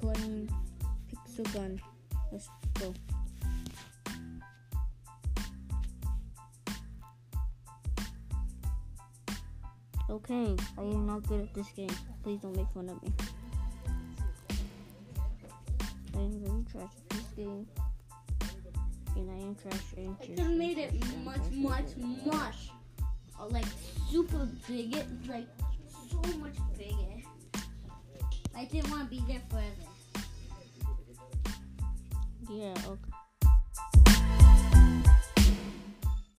Where's Pixel gun? Let's go. Okay, I am not good at this game. Please don't make fun of me. I am very trash at this game. And I am trash and I could have made it much, much, much, uh, like super big. It's like so much. I didn't want to be there forever. Yeah, okay.